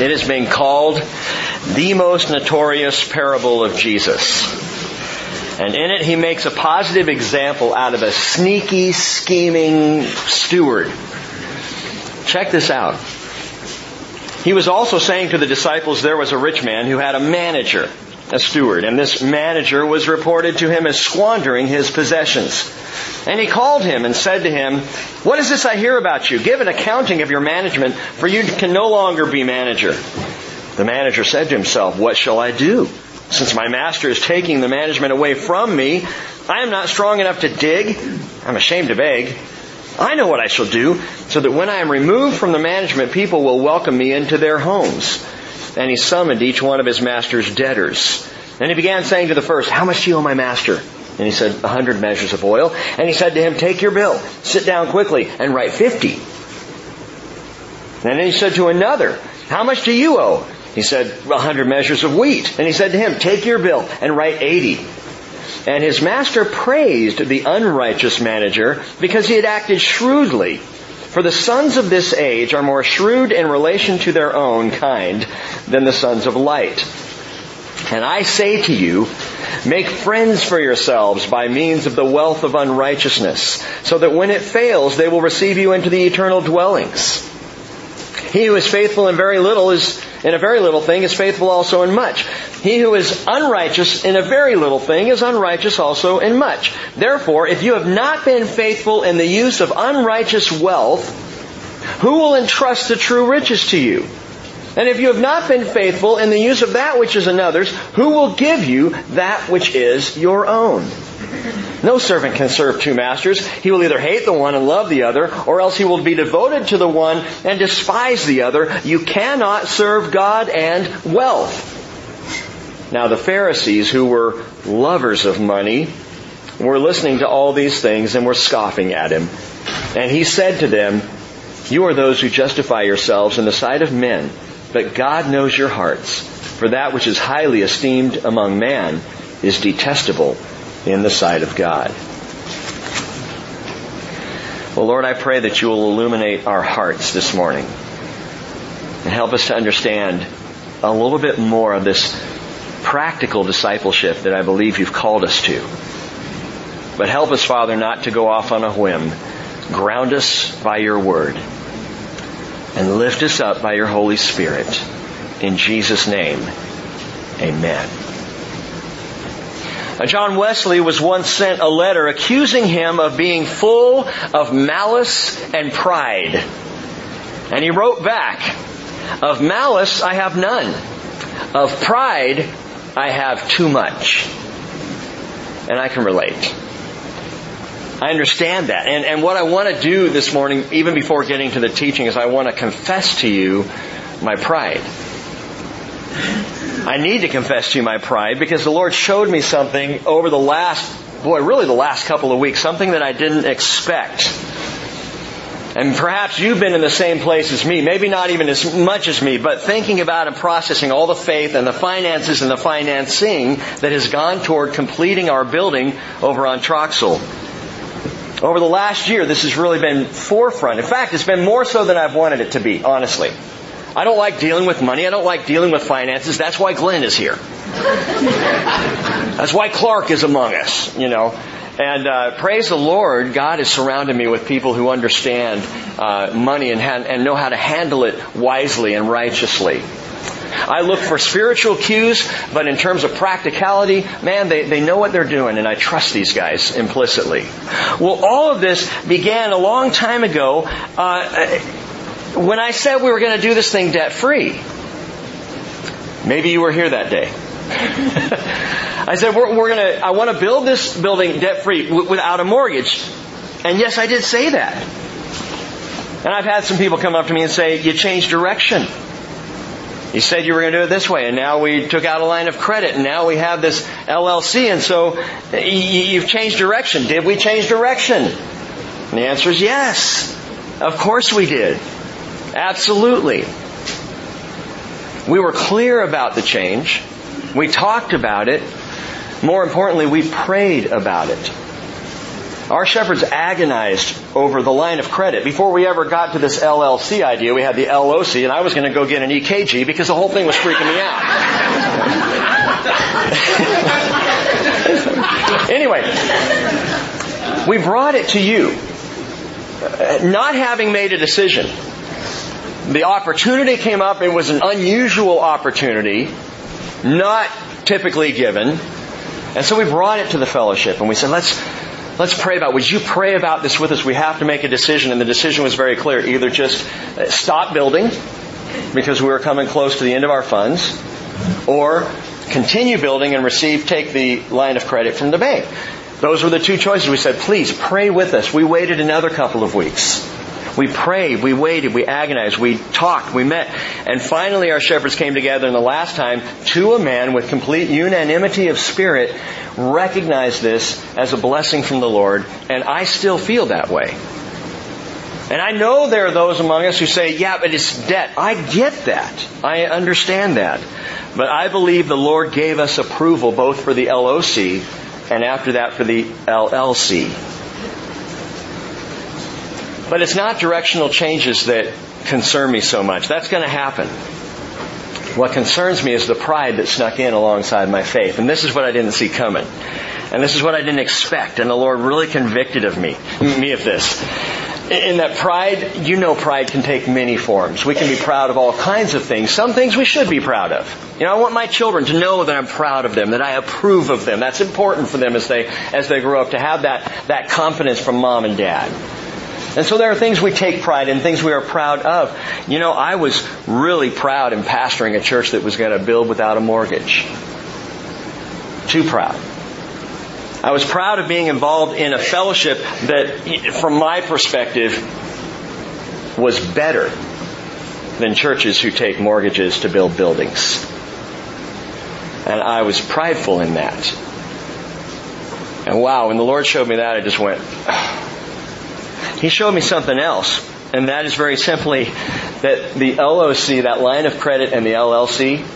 It has been called the most notorious parable of Jesus. And in it, he makes a positive example out of a sneaky, scheming steward. Check this out. He was also saying to the disciples there was a rich man who had a manager, a steward, and this manager was reported to him as squandering his possessions. And he called him and said to him, What is this I hear about you? Give an accounting of your management, for you can no longer be manager. The manager said to himself, What shall I do? Since my master is taking the management away from me, I am not strong enough to dig. I'm ashamed to beg. I know what I shall do, so that when I am removed from the management, people will welcome me into their homes. And he summoned each one of his master's debtors. And he began saying to the first, How much do you owe my master? And he said, A hundred measures of oil. And he said to him, Take your bill, sit down quickly, and write fifty. And then he said to another, How much do you owe? He said, A hundred measures of wheat. And he said to him, Take your bill, and write eighty. And his master praised the unrighteous manager because he had acted shrewdly. For the sons of this age are more shrewd in relation to their own kind than the sons of light. And I say to you, make friends for yourselves by means of the wealth of unrighteousness, so that when it fails, they will receive you into the eternal dwellings. He who is faithful in very little is, in a very little thing, is faithful also in much. He who is unrighteous in a very little thing is unrighteous also in much. Therefore, if you have not been faithful in the use of unrighteous wealth, who will entrust the true riches to you? And if you have not been faithful in the use of that which is another's, who will give you that which is your own? No servant can serve two masters. He will either hate the one and love the other, or else he will be devoted to the one and despise the other. You cannot serve God and wealth. Now the Pharisees, who were lovers of money, were listening to all these things and were scoffing at him. And he said to them, You are those who justify yourselves in the sight of men, but God knows your hearts. For that which is highly esteemed among man is detestable in the sight of God. Well, Lord, I pray that you will illuminate our hearts this morning and help us to understand a little bit more of this practical discipleship that I believe you've called us to. But help us, Father, not to go off on a whim. Ground us by your word and lift us up by your Holy Spirit. In Jesus' name, amen. Uh, John Wesley was once sent a letter accusing him of being full of malice and pride. And he wrote back, Of malice I have none. Of pride I have too much. And I can relate. I understand that. And, and what I want to do this morning, even before getting to the teaching, is I want to confess to you my pride. I need to confess to you my pride because the Lord showed me something over the last, boy, really the last couple of weeks, something that I didn't expect. And perhaps you've been in the same place as me, maybe not even as much as me, but thinking about and processing all the faith and the finances and the financing that has gone toward completing our building over on Troxel. Over the last year, this has really been forefront. In fact, it's been more so than I've wanted it to be, honestly. I don't like dealing with money. I don't like dealing with finances. That's why Glenn is here. That's why Clark is among us, you know. And uh, praise the Lord, God has surrounded me with people who understand uh, money and, ha- and know how to handle it wisely and righteously. I look for spiritual cues, but in terms of practicality, man, they, they know what they're doing, and I trust these guys implicitly. Well, all of this began a long time ago uh, when I said we were going to do this thing debt free. Maybe you were here that day. I said, we're, we're going to, I want to build this building debt free w- without a mortgage. And yes, I did say that. And I've had some people come up to me and say, you changed direction. You said you were going to do it this way, and now we took out a line of credit, and now we have this LLC, and so you've changed direction. Did we change direction? And the answer is yes. Of course we did. Absolutely. We were clear about the change. We talked about it. More importantly, we prayed about it. Our shepherds agonized over the line of credit. Before we ever got to this LLC idea, we had the LOC, and I was going to go get an EKG because the whole thing was freaking me out. anyway, we brought it to you, not having made a decision. The opportunity came up, it was an unusual opportunity, not typically given. And so we brought it to the fellowship and we said, let's, let's pray about, it. would you pray about this with us? We have to make a decision. And the decision was very clear. Either just uh, stop building because we were coming close to the end of our funds or continue building and receive, take the line of credit from the bank. Those were the two choices. We said, please pray with us. We waited another couple of weeks. We prayed, we waited, we agonized, we talked, we met. And finally our shepherds came together and the last time, to a man with complete unanimity of spirit, recognized this as a blessing from the Lord. And I still feel that way. And I know there are those among us who say, yeah, but it's debt. I get that. I understand that. But I believe the Lord gave us approval both for the LOC and after that for the LLC. But it's not directional changes that concern me so much. That's going to happen. What concerns me is the pride that snuck in alongside my faith. And this is what I didn't see coming. And this is what I didn't expect. And the Lord really convicted of me, me of this. In that pride, you know pride can take many forms. We can be proud of all kinds of things. Some things we should be proud of. You know, I want my children to know that I'm proud of them, that I approve of them. That's important for them as they, as they grow up to have that, that confidence from mom and dad. And so there are things we take pride in, things we are proud of. You know, I was really proud in pastoring a church that was going to build without a mortgage. Too proud. I was proud of being involved in a fellowship that, from my perspective, was better than churches who take mortgages to build buildings. And I was prideful in that. And wow, when the Lord showed me that, I just went, he showed me something else. And that is very simply that the LOC, that line of credit and the LLC,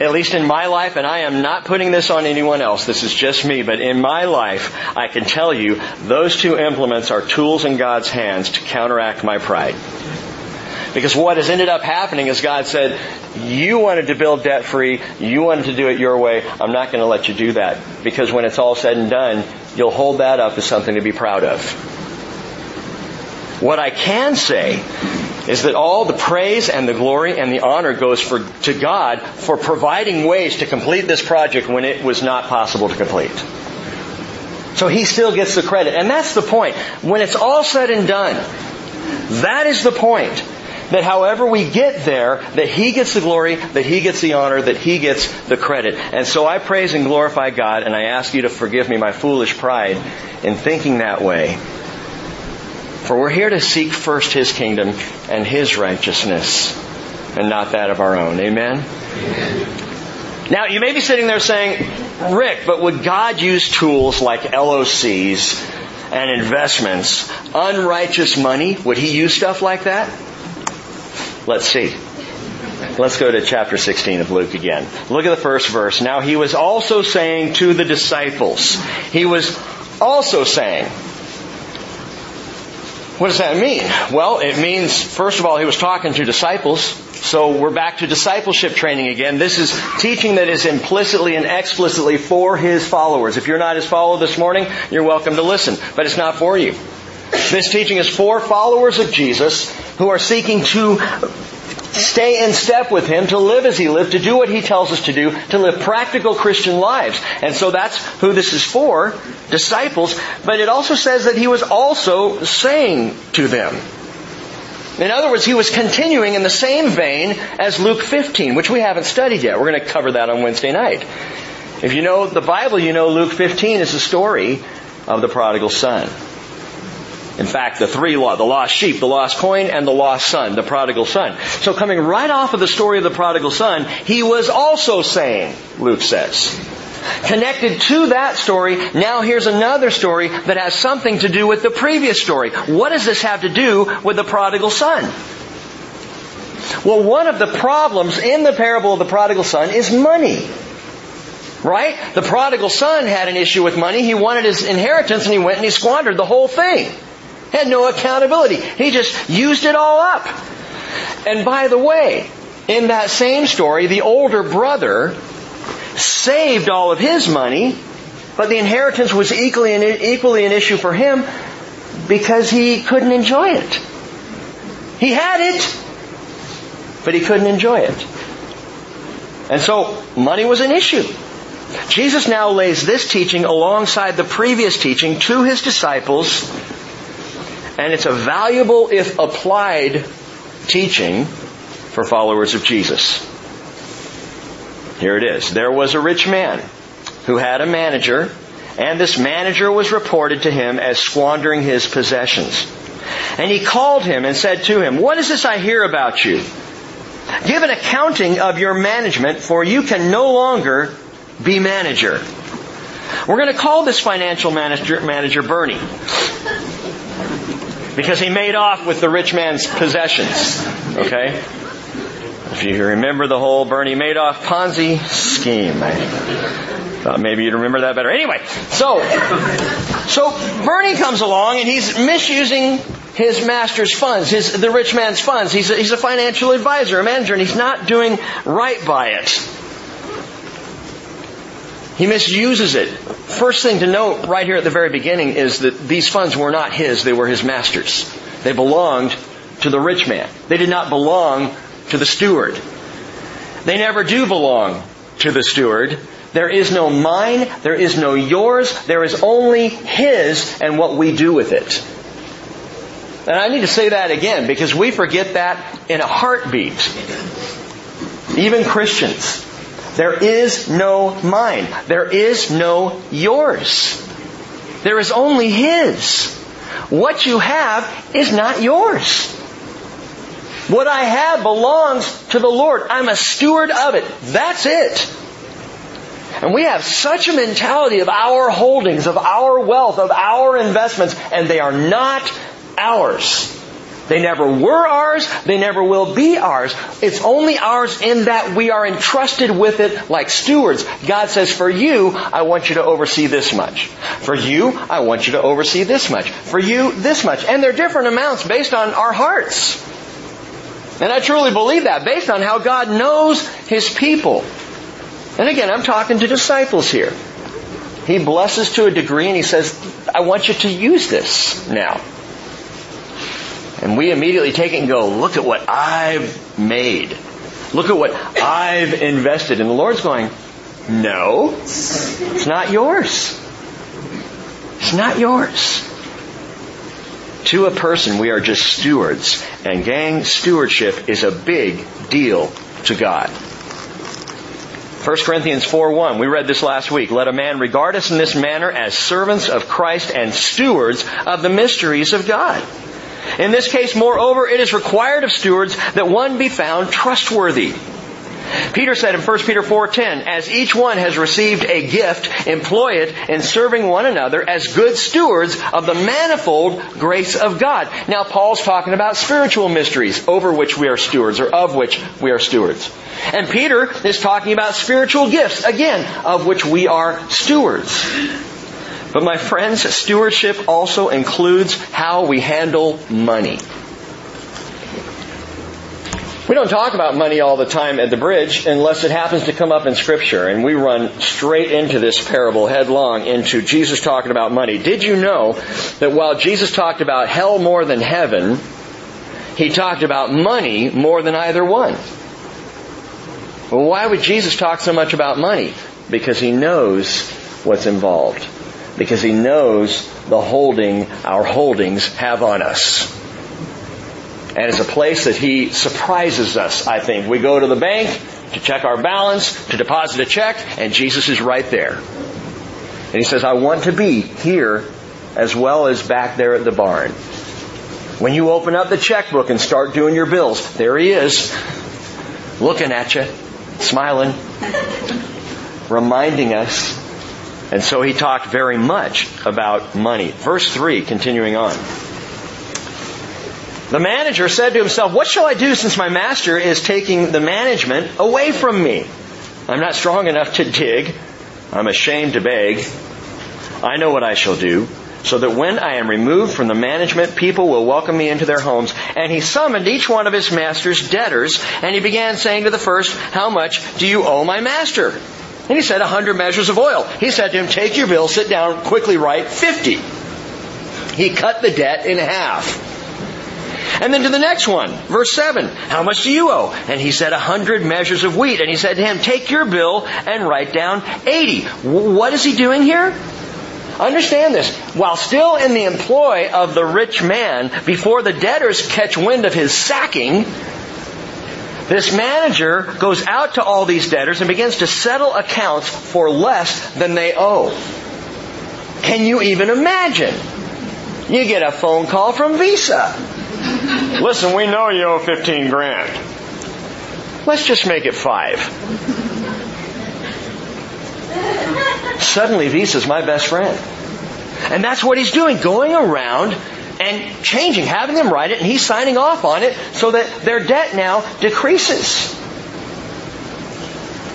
at least in my life, and I am not putting this on anyone else, this is just me, but in my life, I can tell you those two implements are tools in God's hands to counteract my pride. Because what has ended up happening is God said, you wanted to build debt free, you wanted to do it your way, I'm not going to let you do that. Because when it's all said and done, you'll hold that up as something to be proud of. What I can say is that all the praise and the glory and the honor goes for, to God for providing ways to complete this project when it was not possible to complete. So he still gets the credit. And that's the point. When it's all said and done, that is the point. That however we get there, that He gets the glory, that He gets the honor, that He gets the credit. And so I praise and glorify God, and I ask you to forgive me my foolish pride in thinking that way. For we're here to seek first His kingdom and His righteousness and not that of our own. Amen? Amen? Now, you may be sitting there saying, Rick, but would God use tools like LOCs and investments, unrighteous money? Would He use stuff like that? Let's see. Let's go to chapter 16 of Luke again. Look at the first verse. Now he was also saying to the disciples, he was also saying, what does that mean? Well, it means, first of all, he was talking to disciples. So we're back to discipleship training again. This is teaching that is implicitly and explicitly for his followers. If you're not his follower this morning, you're welcome to listen, but it's not for you. This teaching is for followers of Jesus who are seeking to stay in step with Him, to live as He lived, to do what He tells us to do, to live practical Christian lives. And so that's who this is for, disciples. But it also says that He was also saying to them. In other words, He was continuing in the same vein as Luke 15, which we haven't studied yet. We're going to cover that on Wednesday night. If you know the Bible, you know Luke 15 is the story of the prodigal son. In fact, the three law, the lost sheep, the lost coin, and the lost son, the prodigal son. So coming right off of the story of the prodigal son, he was also saying, Luke says. Connected to that story, now here's another story that has something to do with the previous story. What does this have to do with the prodigal son? Well, one of the problems in the parable of the prodigal son is money. Right? The prodigal son had an issue with money. He wanted his inheritance and he went and he squandered the whole thing. Had no accountability. He just used it all up. And by the way, in that same story, the older brother saved all of his money, but the inheritance was equally an, equally an issue for him because he couldn't enjoy it. He had it, but he couldn't enjoy it. And so money was an issue. Jesus now lays this teaching alongside the previous teaching to his disciples, and it's a valuable, if applied, teaching for followers of Jesus. Here it is. There was a rich man who had a manager, and this manager was reported to him as squandering his possessions. And he called him and said to him, What is this I hear about you? Give an accounting of your management, for you can no longer be manager. We're going to call this financial manager, manager Bernie. Because he made off with the rich man's possessions. Okay? If you remember the whole Bernie Madoff Ponzi scheme. I thought maybe you'd remember that better. Anyway, so, so Bernie comes along and he's misusing his master's funds, his, the rich man's funds. He's a, he's a financial advisor, a manager, and he's not doing right by it. He misuses it. First thing to note right here at the very beginning is that these funds were not his, they were his master's. They belonged to the rich man. They did not belong to the steward. They never do belong to the steward. There is no mine, there is no yours, there is only his and what we do with it. And I need to say that again because we forget that in a heartbeat. Even Christians. There is no mine. There is no yours. There is only His. What you have is not yours. What I have belongs to the Lord. I'm a steward of it. That's it. And we have such a mentality of our holdings, of our wealth, of our investments, and they are not ours. They never were ours. They never will be ours. It's only ours in that we are entrusted with it like stewards. God says, for you, I want you to oversee this much. For you, I want you to oversee this much. For you, this much. And they're different amounts based on our hearts. And I truly believe that based on how God knows His people. And again, I'm talking to disciples here. He blesses to a degree and He says, I want you to use this now. And we immediately take it and go, look at what I've made. Look at what I've invested. And the Lord's going, no, it's not yours. It's not yours. To a person, we are just stewards. And gang, stewardship is a big deal to God. 1 Corinthians 4.1, we read this last week. Let a man regard us in this manner as servants of Christ and stewards of the mysteries of God. In this case, moreover, it is required of stewards that one be found trustworthy. Peter said in 1 Peter 4:10, as each one has received a gift, employ it in serving one another as good stewards of the manifold grace of God. Now Paul's talking about spiritual mysteries over which we are stewards or of which we are stewards. And Peter is talking about spiritual gifts, again, of which we are stewards. But my friends, stewardship also includes how we handle money. We don't talk about money all the time at the bridge unless it happens to come up in scripture and we run straight into this parable headlong into Jesus talking about money. Did you know that while Jesus talked about hell more than heaven, he talked about money more than either one? Well, why would Jesus talk so much about money? Because he knows what's involved because he knows the holding our holdings have on us. And it's a place that he surprises us, I think. We go to the bank to check our balance, to deposit a check, and Jesus is right there. And he says, I want to be here as well as back there at the barn. When you open up the checkbook and start doing your bills, there he is, looking at you, smiling, reminding us and so he talked very much about money. Verse 3, continuing on. The manager said to himself, What shall I do since my master is taking the management away from me? I'm not strong enough to dig, I'm ashamed to beg. I know what I shall do, so that when I am removed from the management, people will welcome me into their homes. And he summoned each one of his master's debtors, and he began saying to the first, How much do you owe my master? And he said, A hundred measures of oil. He said to him, Take your bill, sit down, quickly write fifty. He cut the debt in half. And then to the next one, verse 7. How much do you owe? And he said, a hundred measures of wheat. And he said to him, take your bill and write down 80. What is he doing here? Understand this. While still in the employ of the rich man, before the debtors catch wind of his sacking, this manager goes out to all these debtors and begins to settle accounts for less than they owe. Can you even imagine? You get a phone call from Visa. Listen, we know you owe 15 grand. Let's just make it five. Suddenly, Visa's my best friend. And that's what he's doing, going around and changing, having them write it, and he's signing off on it so that their debt now decreases.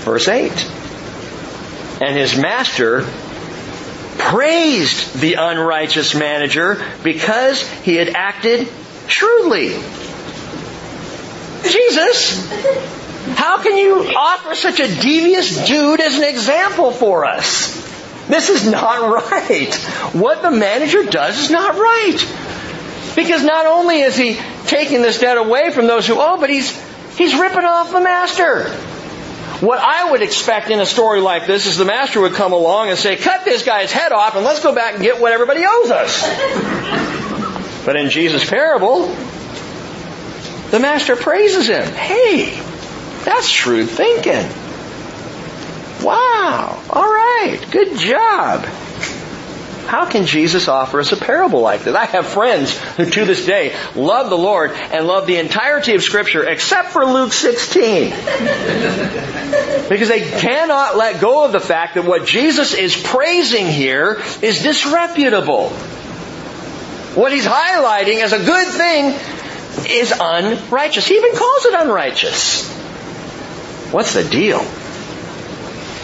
Verse 8. And his master praised the unrighteous manager because he had acted shrewdly. Jesus, how can you offer such a devious dude as an example for us? This is not right. What the manager does is not right. Because not only is he taking this debt away from those who owe, but he's, he's ripping off the master. What I would expect in a story like this is the master would come along and say, cut this guy's head off and let's go back and get what everybody owes us. But in Jesus' parable, the master praises him. Hey, that's shrewd thinking. Wow. All right. Good job. How can Jesus offer us a parable like this? I have friends who to this day love the Lord and love the entirety of Scripture except for Luke 16. because they cannot let go of the fact that what Jesus is praising here is disreputable. What he's highlighting as a good thing is unrighteous. He even calls it unrighteous. What's the deal?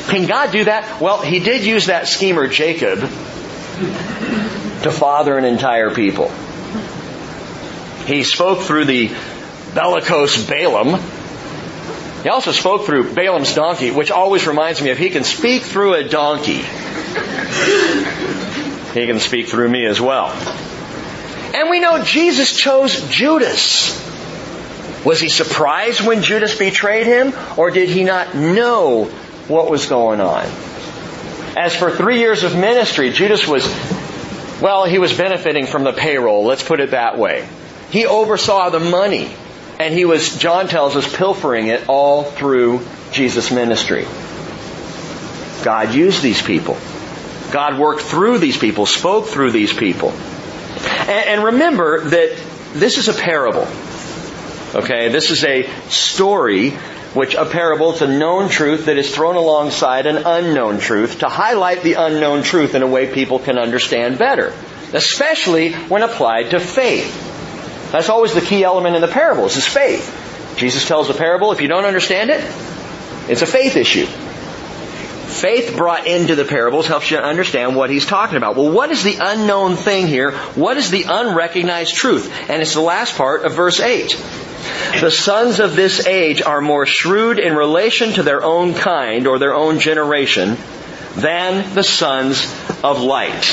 Can God do that? Well, He did use that schemer Jacob to father an entire people. He spoke through the bellicose Balaam. He also spoke through Balaam's donkey, which always reminds me of he can speak through a donkey. He can speak through me as well. And we know Jesus chose Judas. Was he surprised when Judas betrayed him? Or did he not know what was going on? As for three years of ministry, Judas was, well, he was benefiting from the payroll, let's put it that way. He oversaw the money, and he was, John tells us, pilfering it all through Jesus' ministry. God used these people. God worked through these people, spoke through these people. And, and remember that this is a parable. Okay, this is a story which a parable, it's a known truth that is thrown alongside an unknown truth to highlight the unknown truth in a way people can understand better, especially when applied to faith. That's always the key element in the parables is faith. Jesus tells a parable, if you don't understand it, it's a faith issue. Faith brought into the parables helps you understand what he's talking about. Well, what is the unknown thing here? What is the unrecognized truth? And it's the last part of verse 8. The sons of this age are more shrewd in relation to their own kind or their own generation than the sons of light.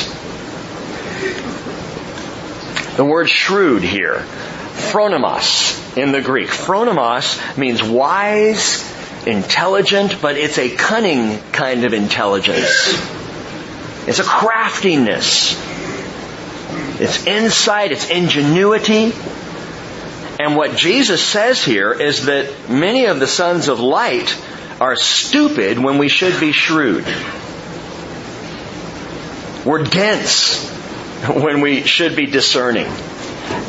The word shrewd here, phronimos in the Greek. Phronimos means wise, intelligent, but it's a cunning kind of intelligence. It's a craftiness. It's insight, it's ingenuity. And what Jesus says here is that many of the sons of light are stupid when we should be shrewd. We're dense when we should be discerning.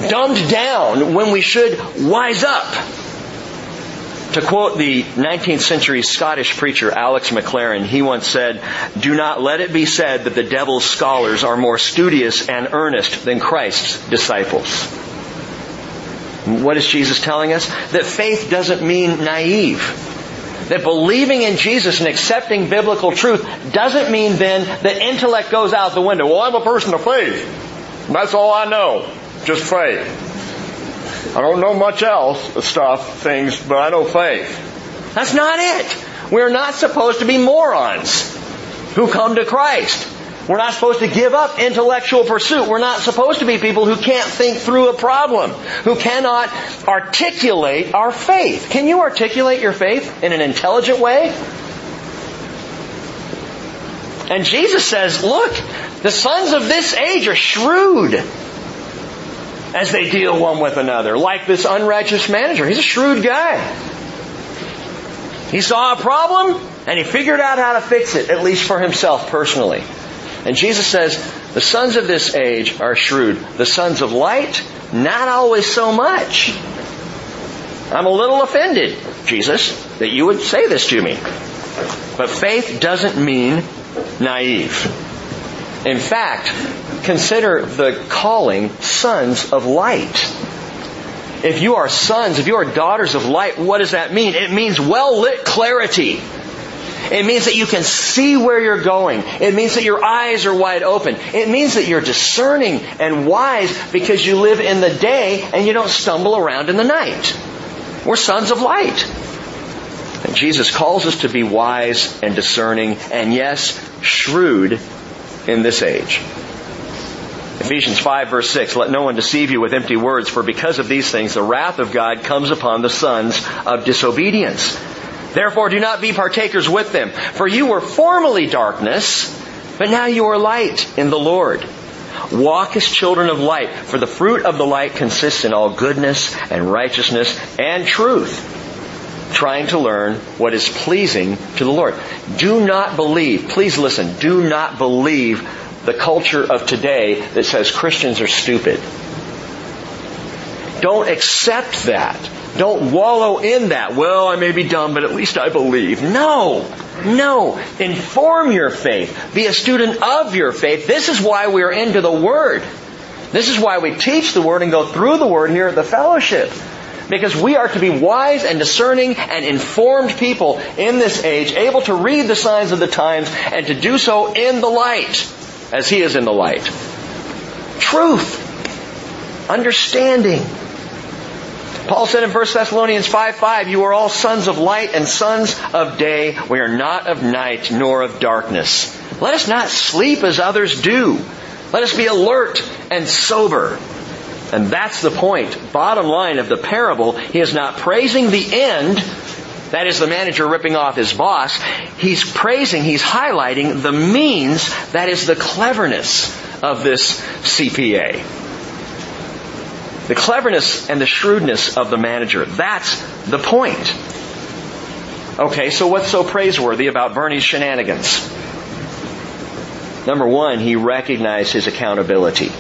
Dumbed down when we should wise up. To quote the 19th century Scottish preacher Alex Maclaren, he once said, Do not let it be said that the devil's scholars are more studious and earnest than Christ's disciples. What is Jesus telling us? That faith doesn't mean naive. that believing in Jesus and accepting biblical truth doesn't mean then that intellect goes out the window. Well, I'm a person of faith. That's all I know. Just faith. I don't know much else, stuff, things, but I know faith. That's not it. We're not supposed to be morons who come to Christ. We're not supposed to give up intellectual pursuit. We're not supposed to be people who can't think through a problem, who cannot articulate our faith. Can you articulate your faith in an intelligent way? And Jesus says, look, the sons of this age are shrewd as they deal one with another, like this unrighteous manager. He's a shrewd guy. He saw a problem and he figured out how to fix it, at least for himself personally. And Jesus says, the sons of this age are shrewd. The sons of light, not always so much. I'm a little offended, Jesus, that you would say this to me. But faith doesn't mean naive. In fact, consider the calling sons of light. If you are sons, if you are daughters of light, what does that mean? It means well lit clarity. It means that you can see where you're going. It means that your eyes are wide open. It means that you're discerning and wise because you live in the day and you don't stumble around in the night. We're sons of light. And Jesus calls us to be wise and discerning and yes, shrewd in this age. Ephesians 5 verse 6, let no one deceive you with empty words, for because of these things the wrath of God comes upon the sons of disobedience. Therefore do not be partakers with them. For you were formerly darkness, but now you are light in the Lord. Walk as children of light, for the fruit of the light consists in all goodness and righteousness and truth. Trying to learn what is pleasing to the Lord. Do not believe, please listen, do not believe the culture of today that says Christians are stupid. Don't accept that. Don't wallow in that. Well, I may be dumb, but at least I believe. No. No. Inform your faith. Be a student of your faith. This is why we're into the Word. This is why we teach the Word and go through the Word here at the fellowship. Because we are to be wise and discerning and informed people in this age, able to read the signs of the times and to do so in the light, as He is in the light. Truth. Understanding. Paul said in 1 Thessalonians 5 5, You are all sons of light and sons of day. We are not of night nor of darkness. Let us not sleep as others do. Let us be alert and sober. And that's the point. Bottom line of the parable, he is not praising the end, that is the manager ripping off his boss. He's praising, he's highlighting the means, that is the cleverness of this CPA. The cleverness and the shrewdness of the manager. That's the point. Okay, so what's so praiseworthy about Bernie's shenanigans? Number one, he recognized his accountability.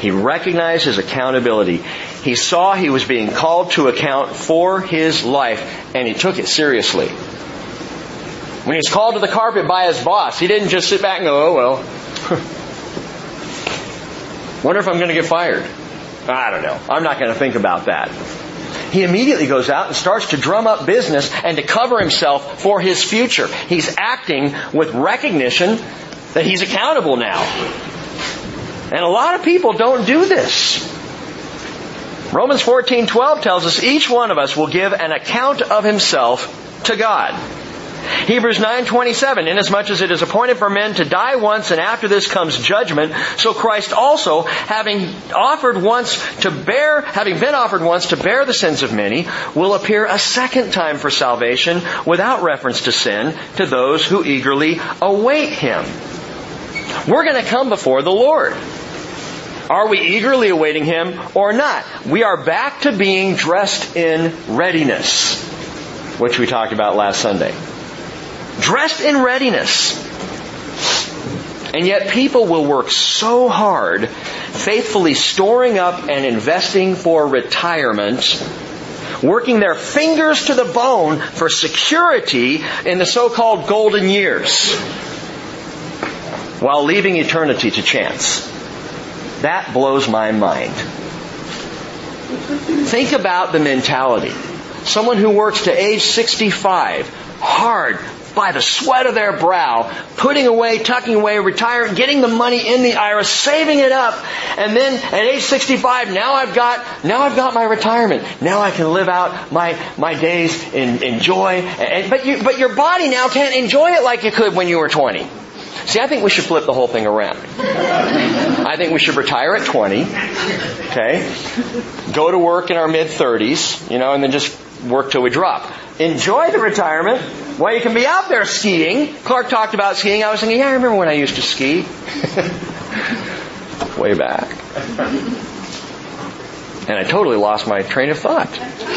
He recognized his accountability. He saw he was being called to account for his life, and he took it seriously. When he was called to the carpet by his boss, he didn't just sit back and go, oh well. Wonder if I'm going to get fired. I don't know. I'm not going to think about that. He immediately goes out and starts to drum up business and to cover himself for his future. He's acting with recognition that he's accountable now. And a lot of people don't do this. Romans 14:12 tells us each one of us will give an account of himself to God. Hebrews 9:27 inasmuch as it is appointed for men to die once and after this comes judgment so Christ also having offered once to bear having been offered once to bear the sins of many will appear a second time for salvation without reference to sin to those who eagerly await him. We're going to come before the Lord. Are we eagerly awaiting Him or not? We are back to being dressed in readiness, which we talked about last Sunday dressed in readiness. And yet people will work so hard, faithfully storing up and investing for retirement, working their fingers to the bone for security in the so-called golden years, while leaving eternity to chance. That blows my mind. Think about the mentality. Someone who works to age 65, hard, by the sweat of their brow, putting away, tucking away, retiring, getting the money in the IRA, saving it up, and then at age 65, now I've got, now I've got my retirement. Now I can live out my, my days in, in joy. And, but you, but your body now can't enjoy it like you could when you were 20. See, I think we should flip the whole thing around. I think we should retire at 20, okay? Go to work in our mid 30s, you know, and then just work till we drop. Enjoy the retirement while you can be out there skiing. Clark talked about skiing. I was thinking, yeah, I remember when I used to ski. Way back. And I totally lost my train of thought.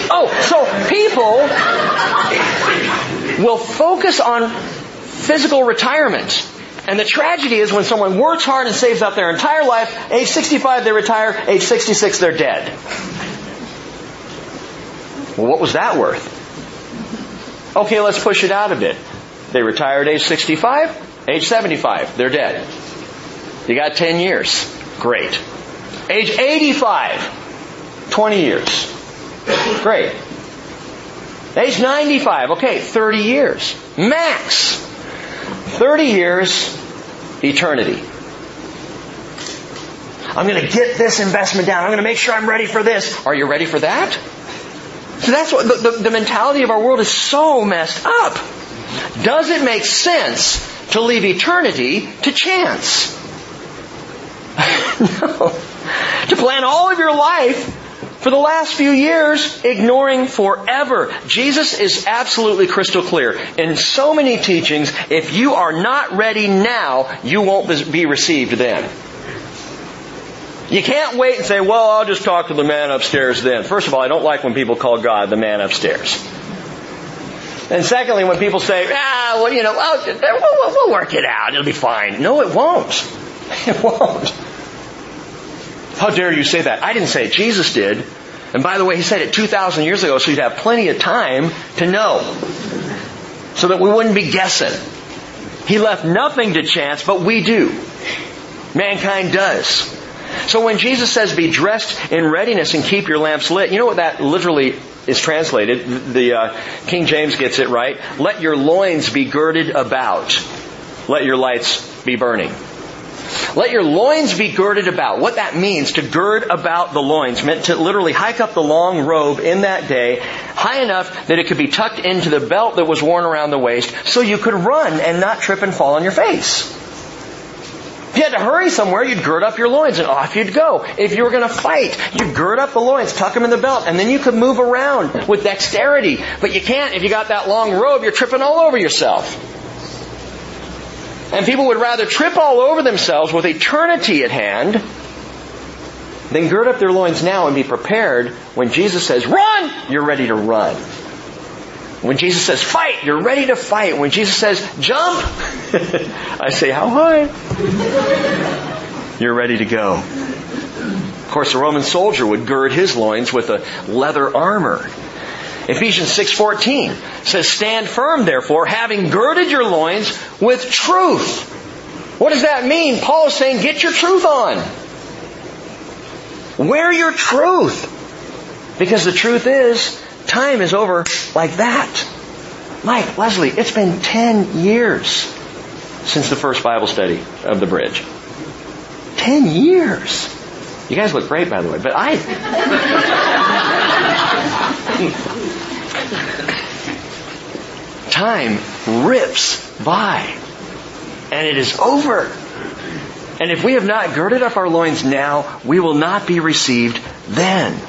Oh, so people will focus on physical retirement and the tragedy is when someone works hard and saves up their entire life, age 65 they retire, age 66 they're dead. Well, what was that worth? Okay, let's push it out a bit. They retire at age 65, age 75, they're dead. You got 10 years. Great. Age 85, 20 years. Great. Age 95, okay, 30 years. Max. 30 years, eternity. I'm going to get this investment down. I'm going to make sure I'm ready for this. Are you ready for that? So that's what the, the, the mentality of our world is so messed up. Does it make sense to leave eternity to chance? no. To plan all of your life for the last few years, ignoring forever. Jesus is absolutely crystal clear. In so many teachings, if you are not ready now, you won't be received then. You can't wait and say, well, I'll just talk to the man upstairs then. First of all, I don't like when people call God the man upstairs. And secondly, when people say, ah, well, you know, we'll, we'll, work it out. It'll be fine. No, it won't. It won't. How dare you say that? I didn't say it. Jesus did. And by the way, he said it 2,000 years ago, so you'd have plenty of time to know. So that we wouldn't be guessing. He left nothing to chance, but we do. Mankind does. So when Jesus says be dressed in readiness and keep your lamps lit, you know what that literally is translated? The uh, King James gets it right. Let your loins be girded about. Let your lights be burning. Let your loins be girded about. What that means, to gird about the loins, meant to literally hike up the long robe in that day, high enough that it could be tucked into the belt that was worn around the waist, so you could run and not trip and fall on your face. If you had to hurry somewhere, you'd gird up your loins and off you'd go. If you were going to fight, you'd gird up the loins, tuck them in the belt, and then you could move around with dexterity. But you can't if you got that long robe, you're tripping all over yourself. And people would rather trip all over themselves with eternity at hand than gird up their loins now and be prepared when Jesus says, run, you're ready to run. When Jesus says fight, you're ready to fight. When Jesus says jump, I say how high? You're ready to go. Of course, a Roman soldier would gird his loins with a leather armor. Ephesians 6:14 says, "Stand firm therefore, having girded your loins with truth." What does that mean? Paul is saying, "Get your truth on. Wear your truth." Because the truth is, time is over like that. Mike, Leslie, it's been 10 years since the first Bible study of the bridge. 10 years. You guys look great, by the way, but I. Time rips by. And it is over. And if we have not girded up our loins now, we will not be received then.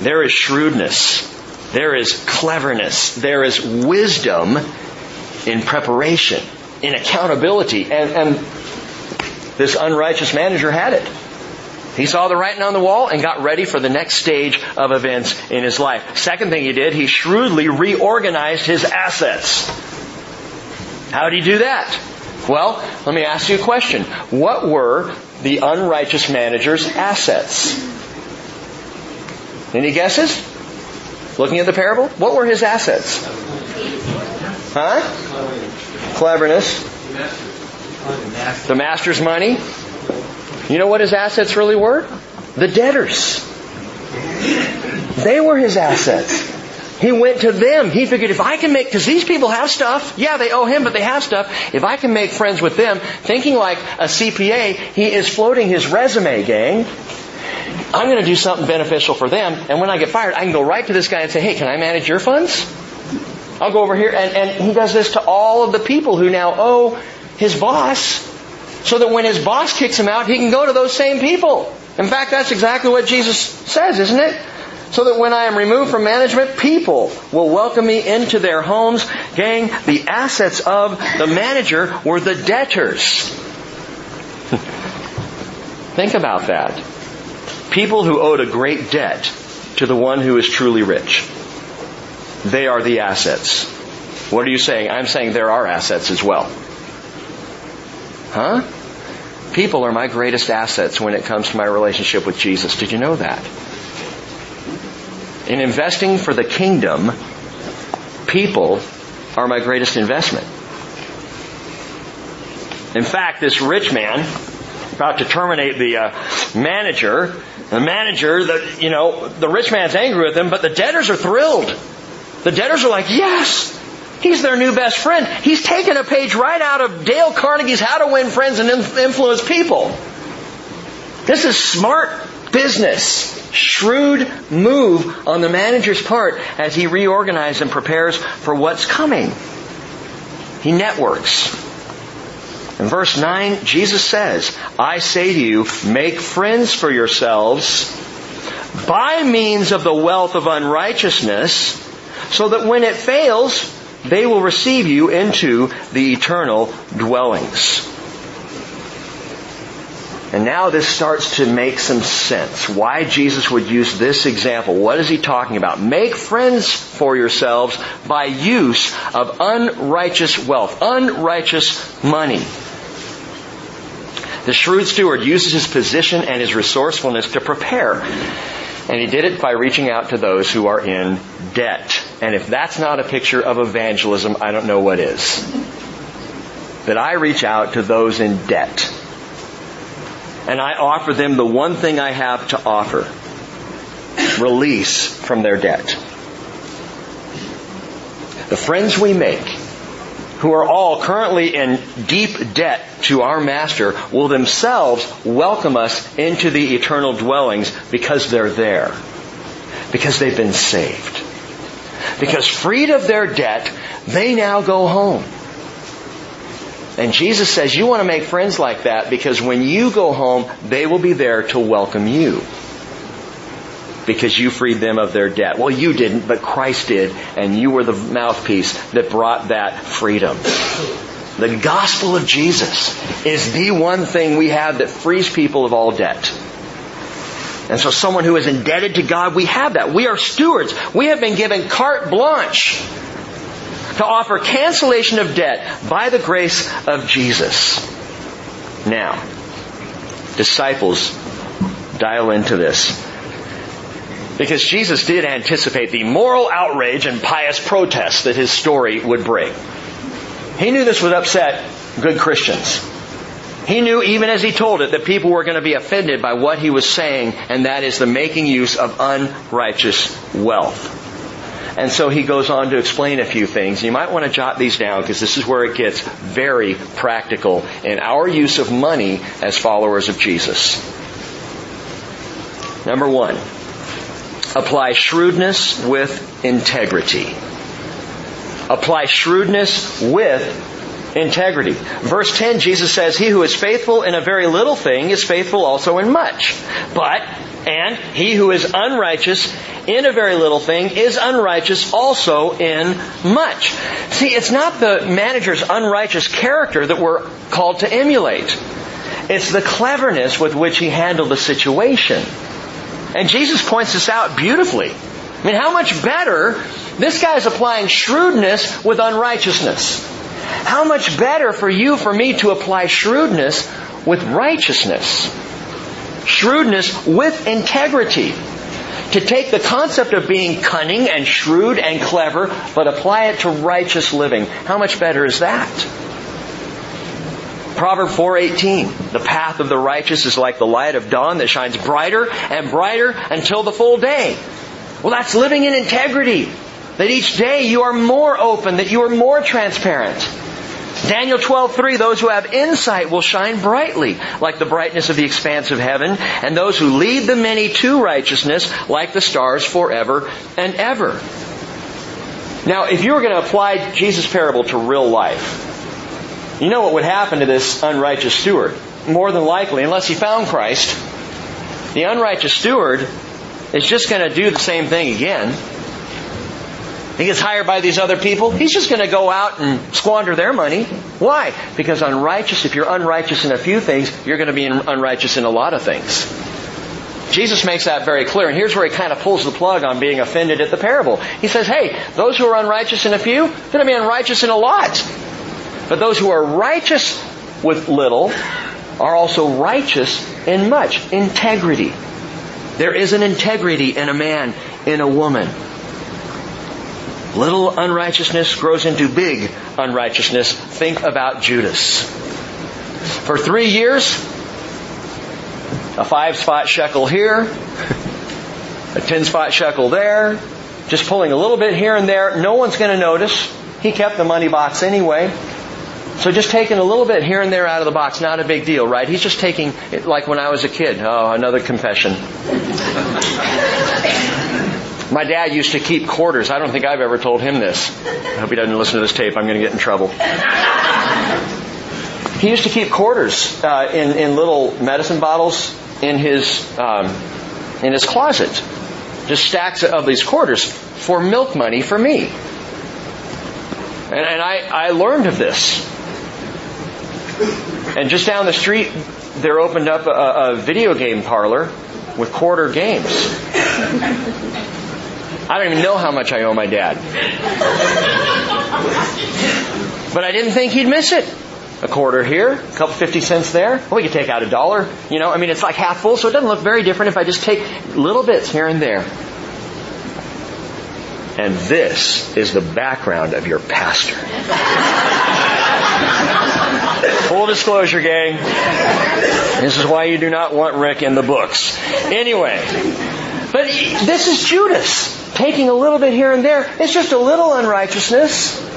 There is shrewdness. There is cleverness. There is wisdom in preparation, in accountability. And, and this unrighteous manager had it. He saw the writing on the wall and got ready for the next stage of events in his life. Second thing he did, he shrewdly reorganized his assets. How did he do that? Well, let me ask you a question. What were the unrighteous manager's assets? Any guesses? Looking at the parable? What were his assets? Huh? Cleverness. The master's money. You know what his assets really were? The debtors. They were his assets. He went to them. He figured if I can make, because these people have stuff. Yeah, they owe him, but they have stuff. If I can make friends with them, thinking like a CPA, he is floating his resume, gang. I'm going to do something beneficial for them. And when I get fired, I can go right to this guy and say, hey, can I manage your funds? I'll go over here. And, and he does this to all of the people who now owe his boss so that when his boss kicks him out, he can go to those same people. In fact, that's exactly what Jesus says, isn't it? So that when I am removed from management, people will welcome me into their homes. Gang, the assets of the manager were the debtors. Think about that. People who owed a great debt to the one who is truly rich. They are the assets. What are you saying? I'm saying there are assets as well. Huh? People are my greatest assets when it comes to my relationship with Jesus. Did you know that? In investing for the kingdom, people are my greatest investment. In fact, this rich man, about to terminate the uh, manager, the manager, the, you know, the rich man's angry with him, but the debtors are thrilled. The debtors are like, yes, He's their new best friend. He's taken a page right out of Dale Carnegie's How to Win Friends and Influence People. This is smart business. Shrewd move on the manager's part as he reorganizes and prepares for what's coming. He networks. In verse 9, Jesus says, I say to you, make friends for yourselves by means of the wealth of unrighteousness, so that when it fails, they will receive you into the eternal dwellings. And now this starts to make some sense. Why Jesus would use this example. What is he talking about? Make friends for yourselves by use of unrighteous wealth, unrighteous money. The shrewd steward uses his position and his resourcefulness to prepare. And he did it by reaching out to those who are in debt. And if that's not a picture of evangelism, I don't know what is. That I reach out to those in debt. And I offer them the one thing I have to offer. Release from their debt. The friends we make, who are all currently in deep debt to our master, will themselves welcome us into the eternal dwellings because they're there. Because they've been saved. Because freed of their debt, they now go home. And Jesus says you want to make friends like that because when you go home, they will be there to welcome you. Because you freed them of their debt. Well, you didn't, but Christ did, and you were the mouthpiece that brought that freedom. The gospel of Jesus is the one thing we have that frees people of all debt. And so someone who is indebted to God, we have that. We are stewards. We have been given carte blanche to offer cancellation of debt by the grace of Jesus. Now, disciples, dial into this. Because Jesus did anticipate the moral outrage and pious protest that his story would bring. He knew this would upset good Christians. He knew even as he told it that people were going to be offended by what he was saying, and that is the making use of unrighteous wealth. And so he goes on to explain a few things. You might want to jot these down because this is where it gets very practical in our use of money as followers of Jesus. Number one, apply shrewdness with integrity. Apply shrewdness with integrity. Verse 10, Jesus says, He who is faithful in a very little thing is faithful also in much. But, and he who is unrighteous in a very little thing is unrighteous also in much. See, it's not the manager's unrighteous character that we're called to emulate. It's the cleverness with which he handled the situation. And Jesus points this out beautifully. I mean, how much better this guy's applying shrewdness with unrighteousness. How much better for you, for me to apply shrewdness with righteousness. Shrewdness with integrity. To take the concept of being cunning and shrewd and clever, but apply it to righteous living. How much better is that? Proverb 4:18 The path of the righteous is like the light of dawn that shines brighter and brighter until the full day. Well, that's living in integrity. That each day you are more open, that you are more transparent. Daniel 12:3 Those who have insight will shine brightly like the brightness of the expanse of heaven and those who lead the many to righteousness like the stars forever and ever. Now, if you were going to apply Jesus' parable to real life, you know what would happen to this unrighteous steward? More than likely, unless he found Christ, the unrighteous steward is just going to do the same thing again. He gets hired by these other people. He's just going to go out and squander their money. Why? Because unrighteous, if you're unrighteous in a few things, you're going to be unrighteous in a lot of things. Jesus makes that very clear, and here's where he kind of pulls the plug on being offended at the parable. He says, hey, those who are unrighteous in a few, they're going to be unrighteous in a lot. But those who are righteous with little are also righteous in much. Integrity. There is an integrity in a man, in a woman. Little unrighteousness grows into big unrighteousness. Think about Judas. For three years, a five spot shekel here, a ten spot shekel there, just pulling a little bit here and there. No one's going to notice. He kept the money box anyway. So just taking a little bit here and there out of the box, not a big deal, right? He's just taking, like when I was a kid. Oh, another confession. My dad used to keep quarters. I don't think I've ever told him this. I hope he doesn't listen to this tape. I'm going to get in trouble. He used to keep quarters uh, in, in little medicine bottles in his um, in his closet, just stacks of these quarters for milk money for me. And, and I, I learned of this. And just down the street, there opened up a, a video game parlor with quarter games. I don't even know how much I owe my dad. But I didn't think he'd miss it a quarter here, a couple fifty cents there. Well, we could take out a dollar. You know, I mean, it's like half full, so it doesn't look very different if I just take little bits here and there. And this is the background of your pastor. Full disclosure, gang. This is why you do not want Rick in the books. Anyway, but this is Judas taking a little bit here and there. It's just a little unrighteousness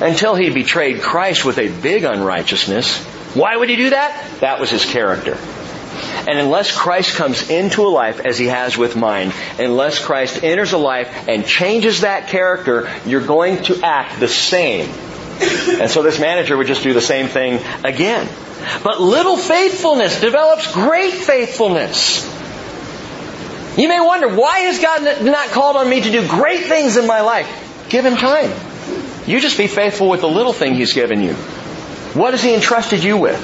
until he betrayed Christ with a big unrighteousness. Why would he do that? That was his character. And unless Christ comes into a life as he has with mine, unless Christ enters a life and changes that character, you're going to act the same. And so this manager would just do the same thing again. But little faithfulness develops great faithfulness. You may wonder, why has God not called on me to do great things in my life? Give him time. You just be faithful with the little thing He's given you. What has He entrusted you with?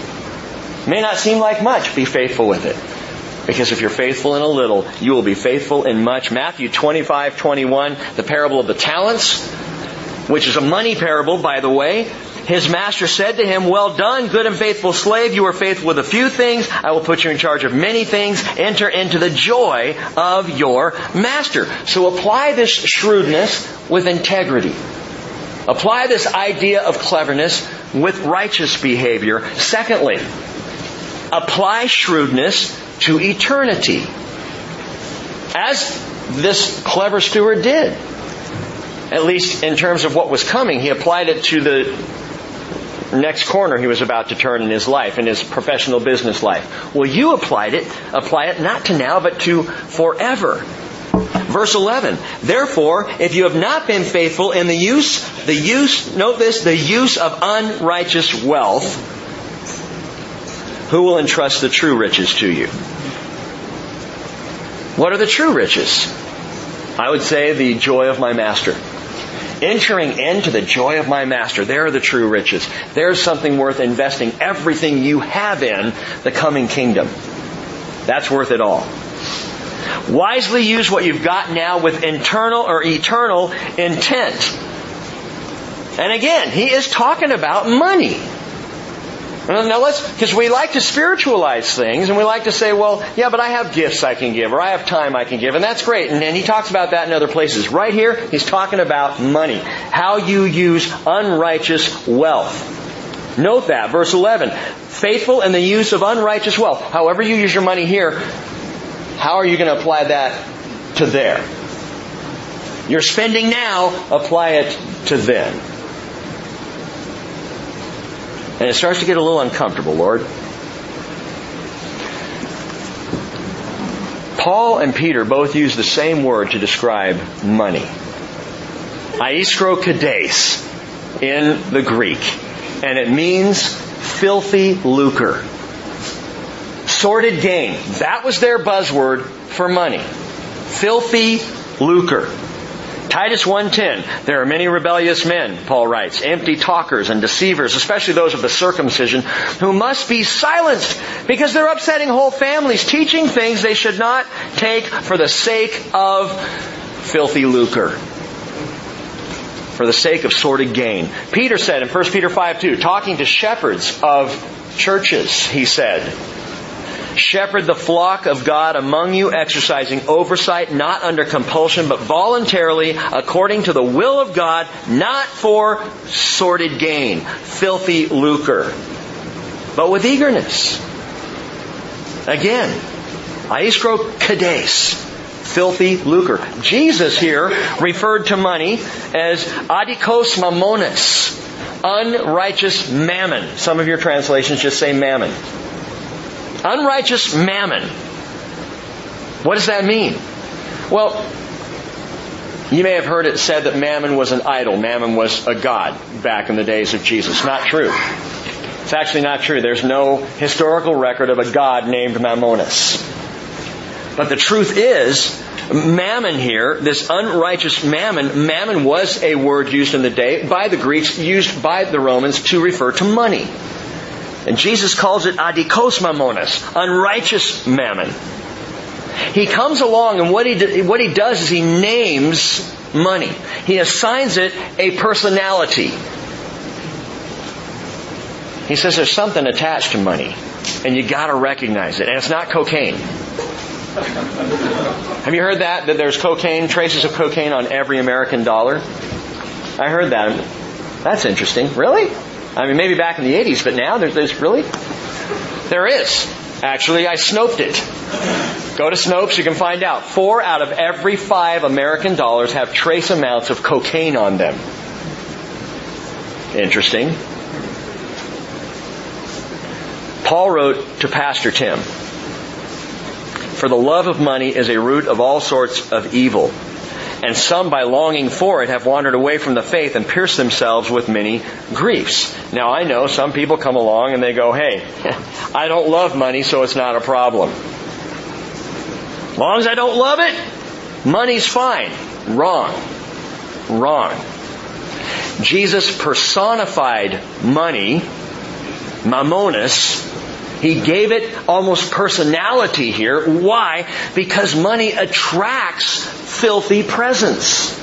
May not seem like much. Be faithful with it. Because if you're faithful in a little, you will be faithful in much. Matthew 25, 21, the parable of the talents, which is a money parable, by the way. His master said to him, Well done, good and faithful slave. You are faithful with a few things. I will put you in charge of many things. Enter into the joy of your master. So apply this shrewdness with integrity. Apply this idea of cleverness with righteous behavior. Secondly, apply shrewdness to eternity. As this clever steward did. At least in terms of what was coming, he applied it to the next corner he was about to turn in his life, in his professional business life. Well, you applied it, apply it not to now, but to forever. Verse 11, therefore, if you have not been faithful in the use, the use, note this, the use of unrighteous wealth, who will entrust the true riches to you? What are the true riches? I would say the joy of my master. Entering into the joy of my master, there are the true riches. There's something worth investing everything you have in the coming kingdom. That's worth it all. Wisely use what you've got now with internal or eternal intent. And again, he is talking about money. Now let's, because we like to spiritualize things and we like to say, well, yeah, but I have gifts I can give or I have time I can give and that's great. And, and he talks about that in other places. Right here, he's talking about money. How you use unrighteous wealth. Note that, verse 11. Faithful in the use of unrighteous wealth. However you use your money here, how are you going to apply that to there? You're spending now, apply it to then. And it starts to get a little uncomfortable, Lord. Paul and Peter both use the same word to describe money. Aiskro kades in the Greek. And it means filthy lucre. Sordid gain. That was their buzzword for money. Filthy lucre. Titus 1.10, there are many rebellious men, Paul writes, empty talkers and deceivers, especially those of the circumcision, who must be silenced because they're upsetting whole families, teaching things they should not take for the sake of filthy lucre. For the sake of sordid gain. Peter said in 1 Peter 5 2, talking to shepherds of churches, he said, Shepherd the flock of God among you, exercising oversight, not under compulsion, but voluntarily, according to the will of God, not for sordid gain, filthy lucre, but with eagerness. Again, aiskro kades, filthy lucre. Jesus here referred to money as adikos mammonis, unrighteous mammon. Some of your translations just say mammon. Unrighteous mammon. What does that mean? Well, you may have heard it said that mammon was an idol. Mammon was a god back in the days of Jesus. Not true. It's actually not true. There's no historical record of a god named Mammonus. But the truth is, mammon here, this unrighteous mammon, mammon was a word used in the day by the Greeks, used by the Romans to refer to money. And Jesus calls it adikos mammonas, unrighteous mammon. He comes along and what he, what he does is he names money. He assigns it a personality. He says there's something attached to money and you gotta recognize it. And it's not cocaine. Have you heard that? That there's cocaine, traces of cocaine on every American dollar? I heard that. That's interesting. Really? I mean, maybe back in the 80s, but now there's, there's really? There is. Actually, I snoped it. Go to Snopes, you can find out. Four out of every five American dollars have trace amounts of cocaine on them. Interesting. Paul wrote to Pastor Tim, For the love of money is a root of all sorts of evil and some by longing for it have wandered away from the faith and pierced themselves with many griefs. Now I know some people come along and they go, hey, I don't love money so it's not a problem. As long as I don't love it, money's fine. Wrong. Wrong. Jesus personified money, mammonis, he gave it almost personality here. Why? Because money attracts filthy presence.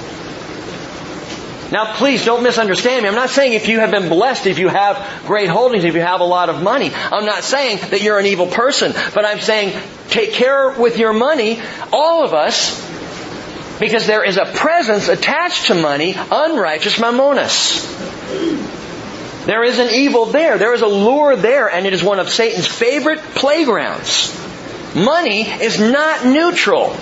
Now please don't misunderstand me. I'm not saying if you have been blessed, if you have great holdings, if you have a lot of money. I'm not saying that you're an evil person. But I'm saying take care with your money, all of us, because there is a presence attached to money, unrighteous mammonis. There is an evil there. There is a lure there, and it is one of Satan's favorite playgrounds. Money is not neutral.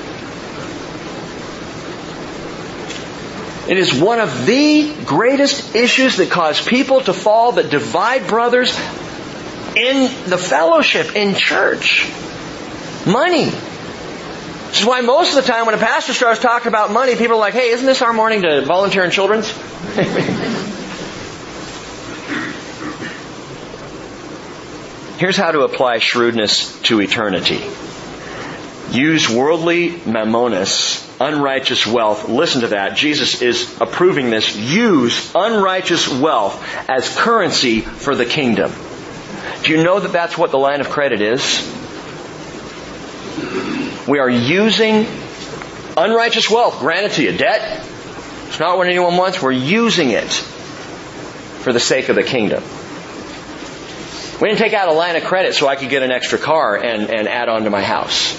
It is one of the greatest issues that cause people to fall, that divide brothers in the fellowship, in church. Money. This is why most of the time when a pastor starts talking about money, people are like, hey, isn't this our morning to volunteer in children's? Here's how to apply shrewdness to eternity. Use worldly mammonis, unrighteous wealth. Listen to that. Jesus is approving this. Use unrighteous wealth as currency for the kingdom. Do you know that that's what the line of credit is? We are using unrighteous wealth granted to you. Debt. It's not what anyone wants. We're using it for the sake of the kingdom. We didn't take out a line of credit so I could get an extra car and, and add on to my house.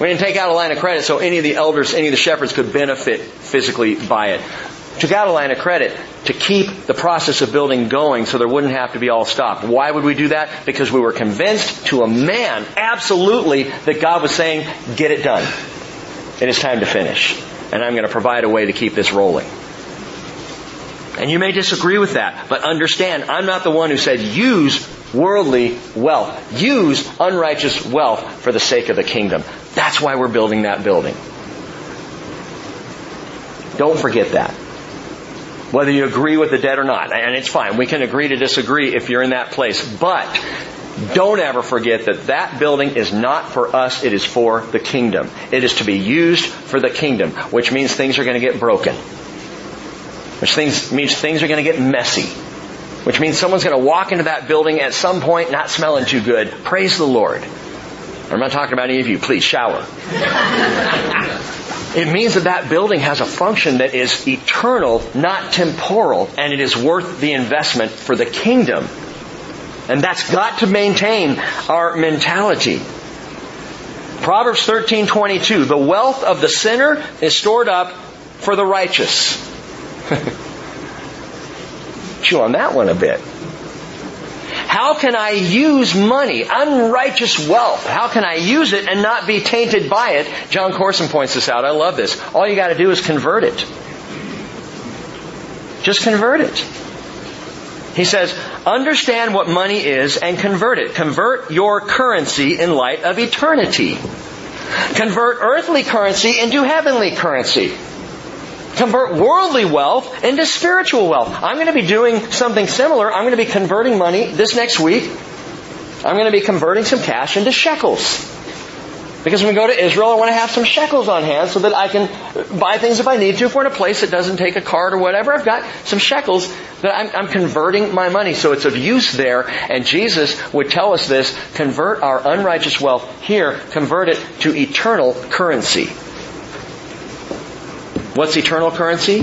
We didn't take out a line of credit so any of the elders, any of the shepherds could benefit physically by it. Took out a line of credit to keep the process of building going so there wouldn't have to be all stopped. Why would we do that? Because we were convinced to a man, absolutely, that God was saying, get it done. It is time to finish. and I'm going to provide a way to keep this rolling. And you may disagree with that, but understand, I'm not the one who said use worldly wealth. Use unrighteous wealth for the sake of the kingdom. That's why we're building that building. Don't forget that. Whether you agree with the debt or not. And it's fine. We can agree to disagree if you're in that place. But don't ever forget that that building is not for us, it is for the kingdom. It is to be used for the kingdom, which means things are going to get broken. Which things, means things are going to get messy. Which means someone's going to walk into that building at some point not smelling too good. Praise the Lord. I'm not talking about any of you. Please shower. it means that that building has a function that is eternal, not temporal, and it is worth the investment for the kingdom. And that's got to maintain our mentality. Proverbs 13:22 The wealth of the sinner is stored up for the righteous. Chew on that one a bit. How can I use money, unrighteous wealth? How can I use it and not be tainted by it? Jon Courson points this out. I love this. All you gotta do is convert it. Just convert it. He says, understand what money is and convert it. Convert your currency in light of eternity. Convert earthly currency into heavenly currency convert worldly wealth into spiritual wealth. I'm going to be doing something similar. I'm going to be converting money this next week. I'm going to be converting some cash into shekels. Because when we go to Israel, I want to have some shekels on hand so that I can buy things if I need to. If we're in a place that doesn't take a card or whatever, I've got some shekels that I'm, I'm converting my money. So it's of use there. And Jesus would tell us this, convert our unrighteous wealth here, convert it to eternal currency. What's eternal currency?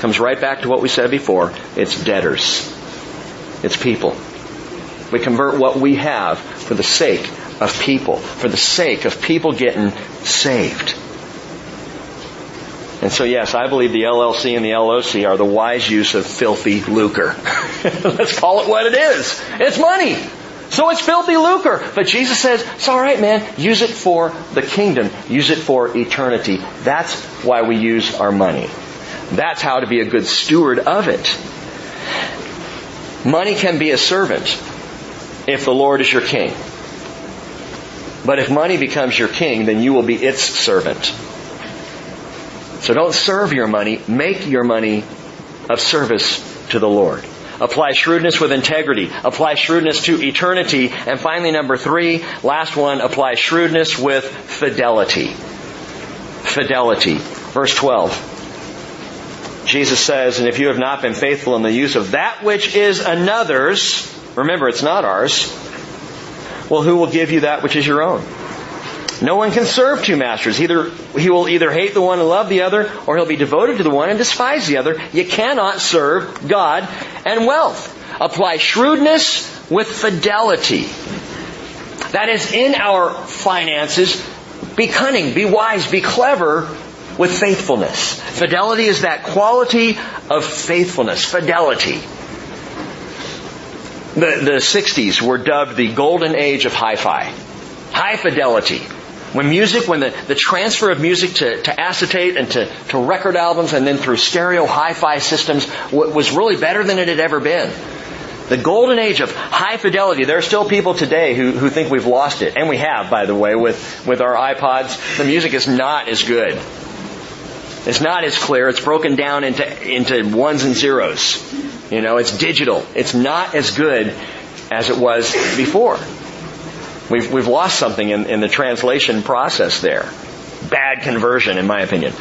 Comes right back to what we said before. It's debtors. It's people. We convert what we have for the sake of people, for the sake of people getting saved. And so yes, I believe the LLC and the LOC are the wise use of filthy lucre. Let's call it what it is. It's money. So it's filthy lucre. But Jesus says, it's alright man, use it for the kingdom. Use it for eternity. That's why we use our money. That's how to be a good steward of it. Money can be a servant if the Lord is your king. But if money becomes your king, then you will be its servant. So don't serve your money, make your money of service to the Lord. Apply shrewdness with integrity. Apply shrewdness to eternity. And finally, number three, last one, apply shrewdness with fidelity. Fidelity. Verse 12. Jesus says, and if you have not been faithful in the use of that which is another's, remember it's not ours, well who will give you that which is your own? No one can serve two masters. Either he will either hate the one and love the other, or he'll be devoted to the one and despise the other. You cannot serve God and wealth. Apply shrewdness with fidelity. That is in our finances. Be cunning, be wise, be clever with faithfulness. Fidelity is that quality of faithfulness. Fidelity. The, the 60s were dubbed the golden age of hi-fi. High fidelity. When music, when the, the transfer of music to, to acetate and to, to record albums and then through stereo hi-fi systems was really better than it had ever been. The golden age of high fidelity. There are still people today who, who think we've lost it. And we have, by the way, with, with our iPods. The music is not as good. It's not as clear. It's broken down into, into ones and zeros. You know, it's digital. It's not as good as it was before. We've, we've lost something in, in the translation process there. Bad conversion, in my opinion.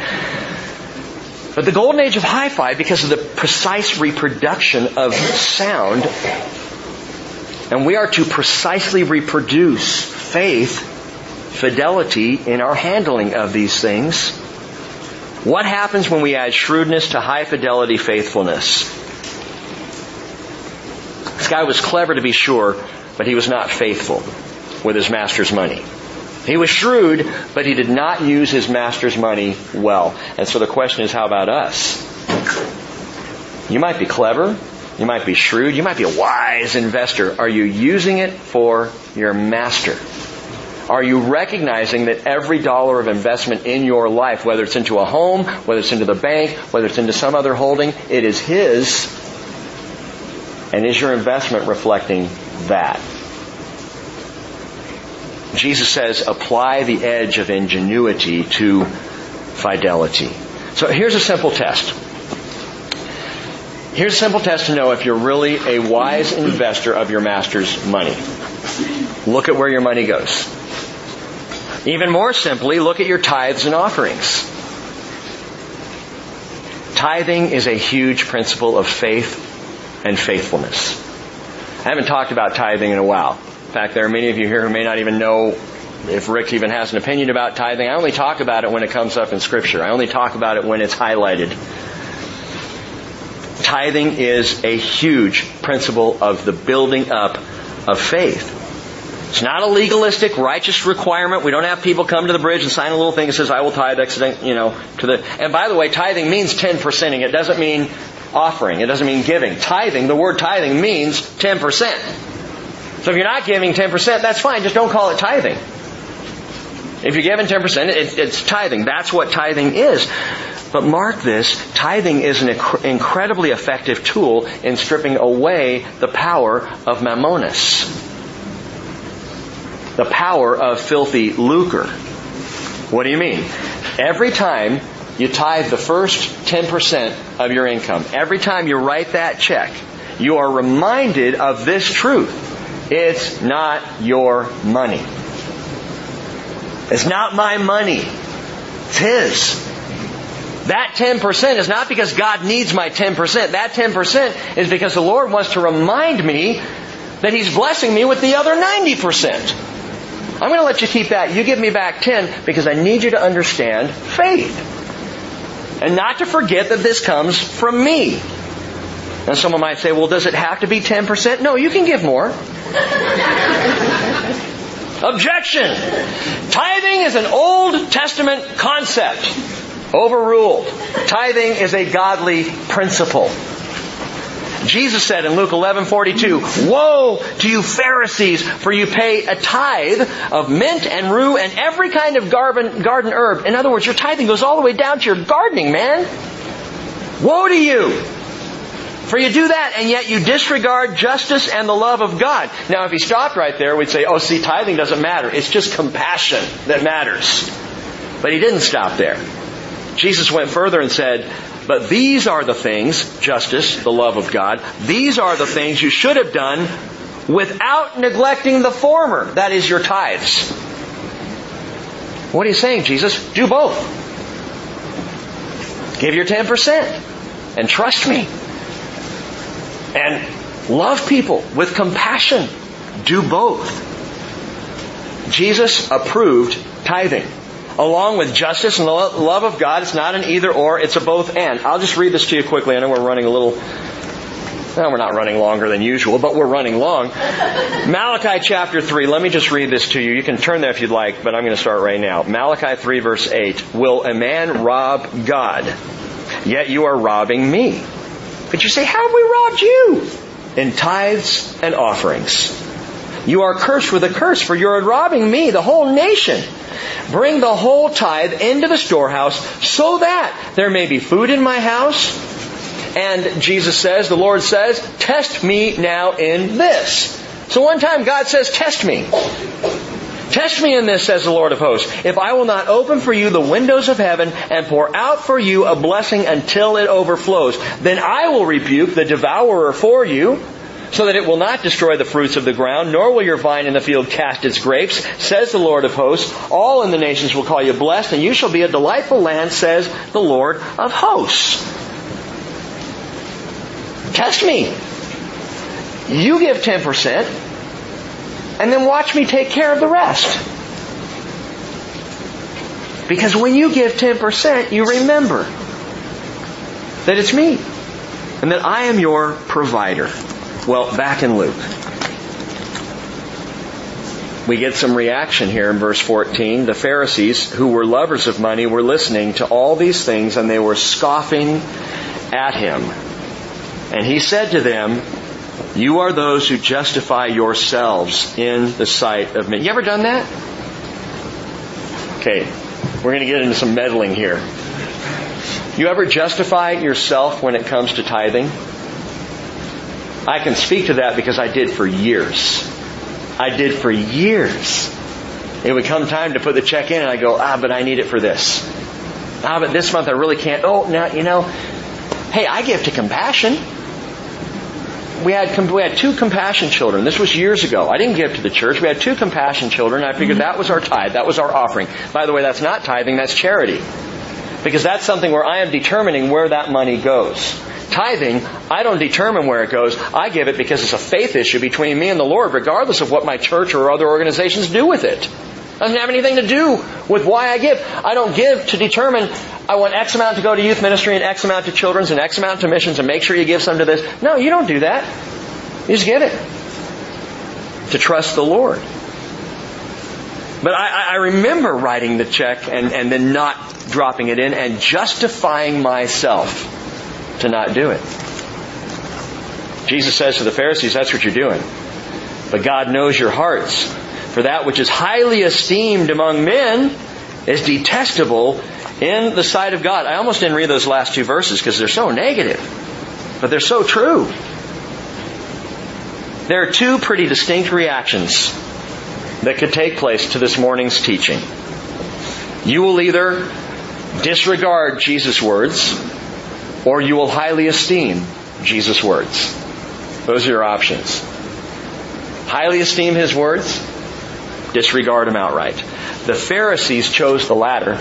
But the golden age of hi-fi, because of the precise reproduction of sound, and we are to precisely reproduce faith, fidelity in our handling of these things. What happens when we add shrewdness to high fidelity faithfulness? This guy was clever to be sure, but he was not faithful with his master's money. He was shrewd, but he did not use his master's money well. And so the question is, how about us? You might be clever. You might be shrewd. You might be a wise investor. Are you using it for your master? Are you recognizing that every dollar of investment in your life, whether it's into a home, whether it's into the bank, whether it's into some other holding, it is His? And is your investment reflecting that? Jesus says, apply the edge of ingenuity to fidelity. So here's a simple test. Here's a simple test to know if you're really a wise investor of your master's money. Look at where your money goes. Even more simply, look at your tithes and offerings. Tithing is a huge principle of faith and faithfulness. I haven't talked about tithing in a while. Fact, there are many of you here who may not even know if Rick even has an opinion about tithing. I only talk about it when it comes up in Scripture. I only talk about it when it's highlighted. Tithing is a huge principle of the building up of faith. It's not a legalistic, righteous requirement. We don't have people come to the bridge and sign a little thing that says, I will tithe, accident, you know, to the, and by the way, tithing means 10%ing. It doesn't mean offering. It doesn't mean giving. Tithing, the word tithing means 10%. So if you're not giving 10%, that's fine. Just don't call it tithing. If you're giving 10%, it, it's tithing. That's what tithing is. But mark this, tithing is an incredibly effective tool in stripping away the power of mammonis the power of filthy lucre. What do you mean? Every time you tithe the first 10% of your income, every time you write that check, you are reminded of this truth. It's not your money. It's not my money. It's His. That 10% is not because God needs my 10%. That 10% is because the Lord wants to remind me that He's blessing me with the other 90%. I'm going to let you keep that. You give me back 10 because I need you to understand faith. And not to forget that this comes from me. And someone might say, well, does it have to be 10%? No, you can give more. Objection! Tithing is an Old Testament concept. Overruled. Tithing is a godly principle. Jesus said in Luke 11:42, "Woe to you Pharisees, for you pay a tithe of mint and rue and every kind of garden, garden herb." In other words, your tithing goes all the way down to your gardening, man. Woe to you! For you do that, and yet you disregard justice and the love of God. Now, if he stopped right there, we'd say, oh, see, tithing doesn't matter. It's just compassion that matters. But he didn't stop there. Jesus went further and said, but these are the things, justice, the love of God, these are the things you should have done without neglecting the former, that is your tithes. What are you saying, Jesus? Do both. Give your 10% and trust me. And love people with compassion. Do both. Jesus approved tithing along with justice and the love of God. It's not an either or, it's a both and. I'll just read this to you quickly. I know we're running a little, well, we're not running longer than usual, but we're running long. Malachi chapter 3, let me just read this to you. You can turn there if you'd like, but I'm going to start right now. Malachi 3 verse 8. Will a man rob God? Yet you are robbing me. But you say, how have we robbed you? In tithes and offerings. You are cursed with a curse, for you are robbing me, the whole nation. Bring the whole tithe into the storehouse so that there may be food in my house. And Jesus says, the Lord says, test me now in this. So one time God says, test me. Test me in this, says the Lord of hosts, if I will not open for you the windows of heaven and pour out for you a blessing until it overflows. Then I will rebuke the devourer for you so that it will not destroy the fruits of the ground, nor will your vine in the field cast its grapes, says the Lord of hosts. All in the nations will call you blessed, and you shall be a delightful land, says the Lord of hosts. Test me. You give 10%, and then watch me take care of the rest. Because when you give 10%, you remember that it's me and that I am your provider. Well, back in Luke. We get some reaction here in verse 14. The Pharisees, who were lovers of money, were listening to all these things and they were scoffing at him. And he said to them, you are those who justify yourselves in the sight of men. You ever done that? Okay, we're going to get into some meddling here. You ever justify yourself when it comes to tithing? I can speak to that because I did for years. I did for years. It would come time to put the check in and I go, ah, but I need it for this. Ah, but this month I really can't. Oh, now, you know, hey, I give to compassion. We had, we had two compassion children. This was years ago. I didn't give to the church. We had two compassion children. I figured that was our tithe. That was our offering. By the way, that's not tithing, that's charity. Because that's something where I am determining where that money goes. Tithing, I don't determine where it goes. I give it because it's a faith issue between me and the Lord, regardless of what my church or other organizations do with it. Doesn't have anything to do with why I give. I don't give to determine I want X amount to go to youth ministry and X amount to children's and X amount to missions and make sure you give some to this. No, you don't do that. You just give it. To trust the Lord. But I, I remember writing the check and, and then not dropping it in and justifying myself to not do it. Jesus says to the Pharisees, that's what you're doing. But God knows your hearts. For that which is highly esteemed among men is detestable in the sight of God. I almost didn't read those last two verses because they're so negative. But they're so true. There are two pretty distinct reactions that could take place to this morning's teaching. You will either disregard Jesus' words or you will highly esteem Jesus' words. Those are your options. Highly esteem his words, disregard him outright. The Pharisees chose the latter,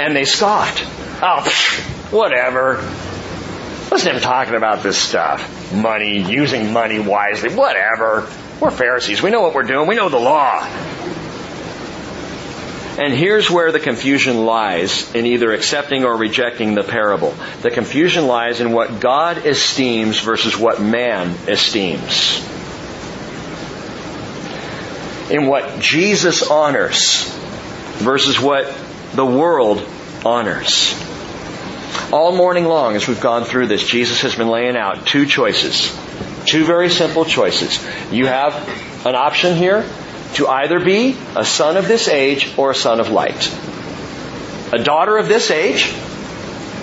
and they scoffed. Oh, pff, whatever. Listen to him talking about this stuff. Money, using money wisely, whatever. We're Pharisees. We know what we're doing. We know the law. And here's where the confusion lies in either accepting or rejecting the parable. The confusion lies in what God esteems versus what man esteems. In what Jesus honors versus what the world honors. All morning long, as we've gone through this, Jesus has been laying out two choices. Two very simple choices. You have an option here to either be a son of this age or a son of light. A daughter of this age,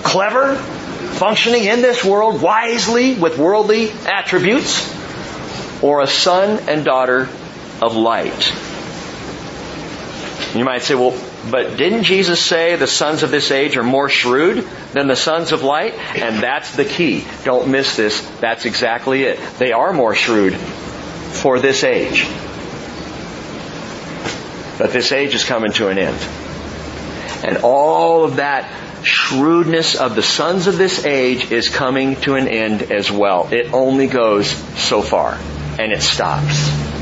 clever, functioning in this world wisely with worldly attributes, or a son and daughter of light. You might say, well, but didn't Jesus say the sons of this age are more shrewd than the sons of light? And that's the key. Don't miss this. That's exactly it. They are more shrewd for this age. But this age is coming to an end. And all of that shrewdness of the sons of this age is coming to an end as well. It only goes so far. And it stops.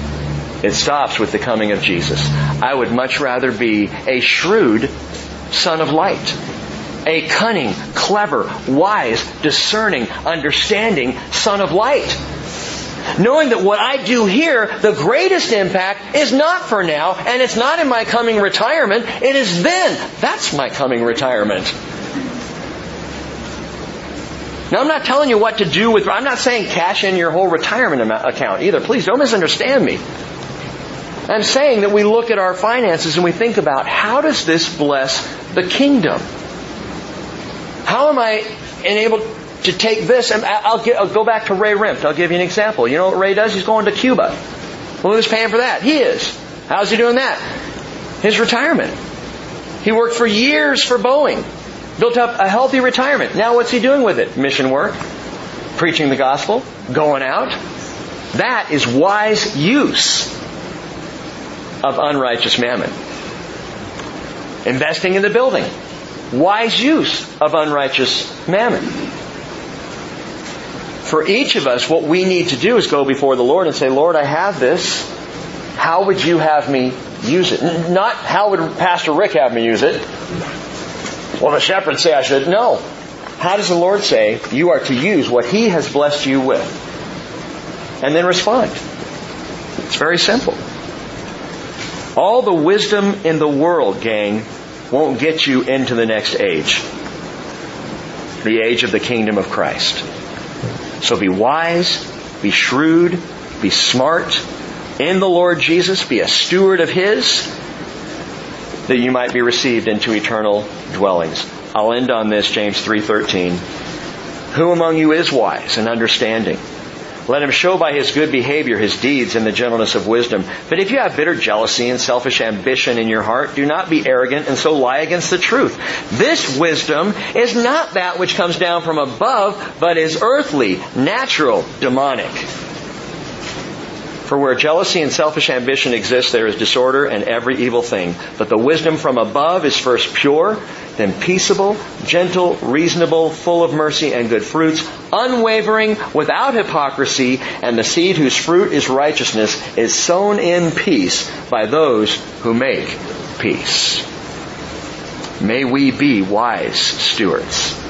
It stops with the coming of Jesus. I would much rather be a shrewd son of light. A cunning, clever, wise, discerning, understanding son of light knowing that what I do here, the greatest impact is not for now, and it's not in my coming retirement, it is then. That's my coming retirement. Now I'm not telling you what to do with, I'm not saying cash in your whole retirement account either. Please don't misunderstand me. I'm saying that we look at our finances and we think about how does this bless the kingdom? How am I enabled to take this, and I'll, get, I'll go back to Ray Rimt. I'll give you an example. You know what Ray does? He's going to Cuba. Well, who's paying for that? He is. How's he doing that? His retirement. He worked for years for Boeing. Built up a healthy retirement. Now what's he doing with it? Mission work. Preaching the gospel. Going out. That is wise use of unrighteous mammon. Investing in the building. Wise use of unrighteous mammon for each of us, what we need to do is go before the Lord and say, Lord, I have this. How would you have me use it? Not how would Pastor Rick have me use it? Well, the shepherds say I should. No. How does the Lord say you are to use what He has blessed you with? And then respond. It's very simple. All the wisdom in the world, gang, won't get you into the next age. The age of the kingdom of Christ. So be wise, be shrewd, be smart in the Lord Jesus, be a steward of His, that you might be received into eternal dwellings. I'll end on this, James 3.13. Who among you is wise and understanding? Let him show by his good behavior his deeds and the gentleness of wisdom. But if you have bitter jealousy and selfish ambition in your heart, do not be arrogant and so lie against the truth. This wisdom is not that which comes down from above, but is earthly, natural, demonic. For where jealousy and selfish ambition exist, there is disorder and every evil thing. But the wisdom from above is first pure, then peaceable, gentle, reasonable, full of mercy and good fruits, unwavering, without hypocrisy, and the seed whose fruit is righteousness is sown in peace by those who make peace. May we be wise stewards.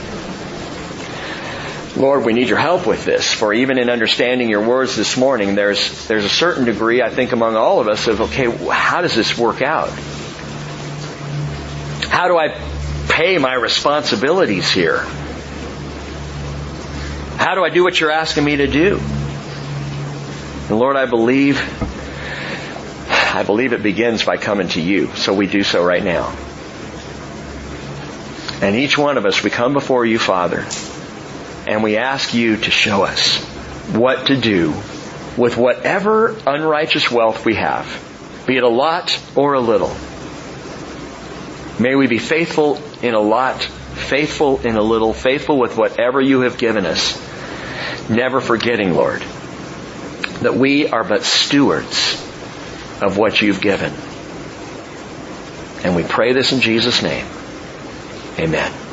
Lord, we need your help with this, for even in understanding your words this morning, there's, there's a certain degree, I think, among all of us of, okay, how does this work out? How do I pay my responsibilities here? How do I do what you're asking me to do? And Lord, I believe, I believe it begins by coming to you, so we do so right now. And each one of us, we come before you, Father, and we ask you to show us what to do with whatever unrighteous wealth we have, be it a lot or a little. May we be faithful in a lot, faithful in a little, faithful with whatever you have given us, never forgetting, Lord, that we are but stewards of what you've given. And we pray this in Jesus' name. Amen.